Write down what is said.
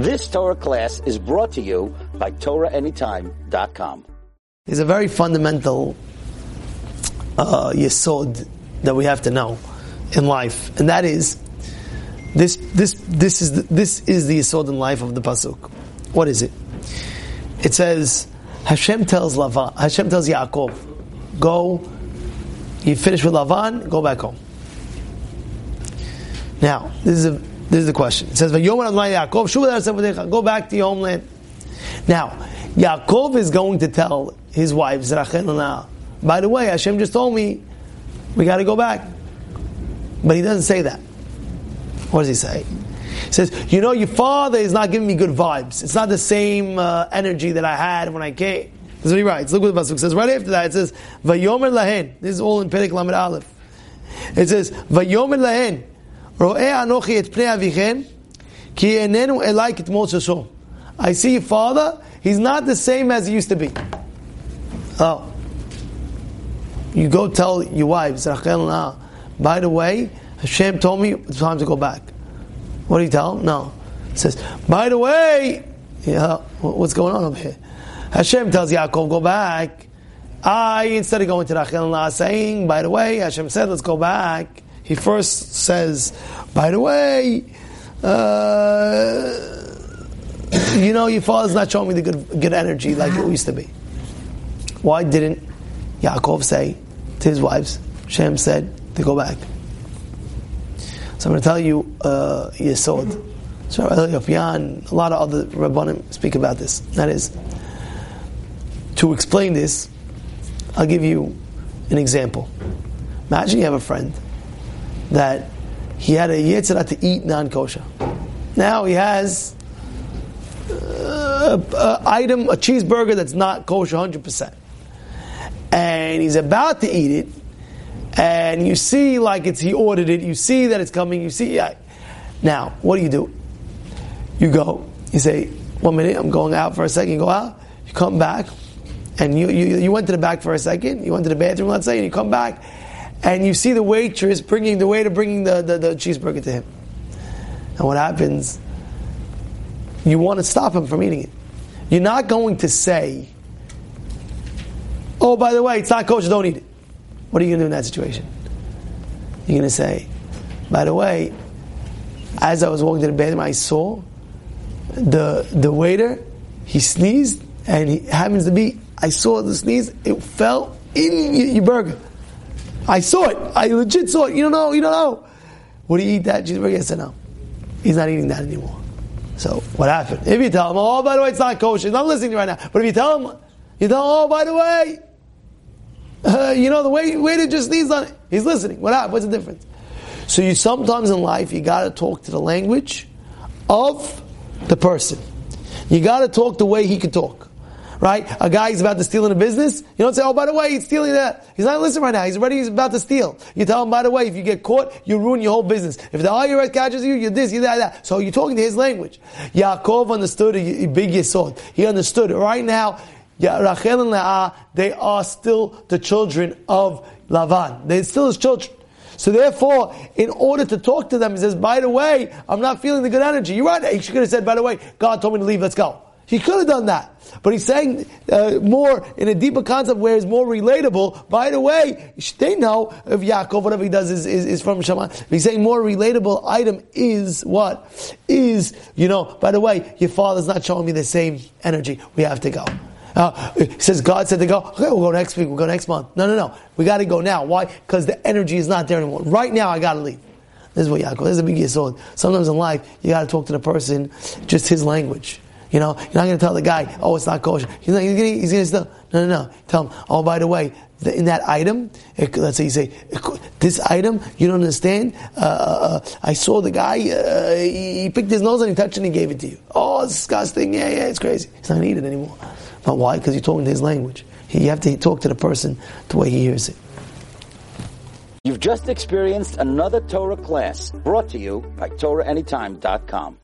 This Torah class is brought to you by TorahAnytime.com. It's a very fundamental uh, yesod that we have to know in life, and that is this. This this is the, this is the yesod in life of the pasuk. What is it? It says Hashem tells Lavan, Hashem tells Yaakov, go. You finish with Lavan, go back home. Now, this is a this is the question. It says, go back to your homeland. Now, Yaakov is going to tell his wives, by the way, Hashem just told me we got to go back. But he doesn't say that. What does he say? He says, You know, your father is not giving me good vibes. It's not the same uh, energy that I had when I came. This is what he writes. Look what the Pasuk says. Right after that, it says, Vayomer lahen. This is all in Perek Lamed Aleph. It says, Vayomer lahen. I see your father, he's not the same as he used to be. Oh. You go tell your wives, by the way, Hashem told me it's time to go back. What do you tell? No. It says, by the way, yeah, what's going on over here? Hashem tells Yaakov, go back. I, instead of going to Rachel and saying, by the way, Hashem said, let's go back he first says, by the way, uh, you know, your father's not showing me the good, good energy like it used to be. Why didn't Yaakov say to his wives, Shem said to go back? So I'm going to tell you uh, Yesod. So a lot of other Rabbanim speak about this. That is, to explain this, I'll give you an example. Imagine you have a friend that he had a yetzer to eat non-kosher. Now he has uh, a, item, a cheeseburger that's not kosher 100%. And he's about to eat it, and you see like it's, he ordered it, you see that it's coming, you see, yeah. now, what do you do? You go, you say, one minute, I'm going out for a second, you go out, you come back, and you, you, you went to the back for a second, you went to the bathroom, let's say, and you come back, and you see the waitress bringing the waiter bringing the, the, the cheeseburger to him. And what happens? You want to stop him from eating it. You're not going to say, "Oh, by the way, it's not kosher. Don't eat it." What are you going to do in that situation? You're going to say, "By the way, as I was walking to the bathroom, I saw the the waiter. He sneezed, and he happens to be. I saw the sneeze. It fell in your burger." I saw it. I legit saw it. You don't know. You don't know. Would he eat that cheeseburger? Yes or no? He's not eating that anymore. So what happened? If you tell him, oh, by the way, it's not kosher. He's not listening right now. But if you tell him, you tell him, oh, by the way, uh, you know, the way waiter just sneezed on it. He's listening. What happened? What's the difference? So you sometimes in life you got to talk to the language of the person. You got to talk the way he can talk right? A guy is about to steal in a business, you don't say, oh, by the way, he's stealing that. He's not listening right now. He's ready, he's about to steal. You tell him, by the way, if you get caught, you ruin your whole business. If the IRS catches you, you're this, you're that, that. So you're talking to his language. Yaakov understood a big yisod. He understood right now, Rachel and Leah, they are still the children of Lavan. They're still his children. So therefore, in order to talk to them, he says, by the way, I'm not feeling the good energy. You're right. He should have said, by the way, God told me to leave, let's go. He could have done that. But he's saying uh, more in a deeper concept where it's more relatable. By the way, they know if Yaakov, whatever he does is, is, is from Shema. He's saying more relatable item is what? Is, you know, by the way, your father's not showing me the same energy. We have to go. Uh, he says God said to go. Okay, we'll go next week. We'll go next month. No, no, no. We got to go now. Why? Because the energy is not there anymore. Right now, I got to leave. This is what Yaakov. This is a big yisod. Sometimes in life, you got to talk to the person just his language. You know, you're not going to tell the guy, oh, it's not kosher. He's, not, he's going to still, no, no, no. Tell him, oh, by the way, the, in that item, it, let's say you say, this item, you don't understand? Uh, uh, uh, I saw the guy, uh, he, he, picked his nose and he touched it and he gave it to you. Oh, it's disgusting. Yeah, yeah, it's crazy. He's not going to eat it anymore. But why? Because you're talking his language. You have to talk to the person the way he hears it. You've just experienced another Torah class brought to you by TorahAnytime.com.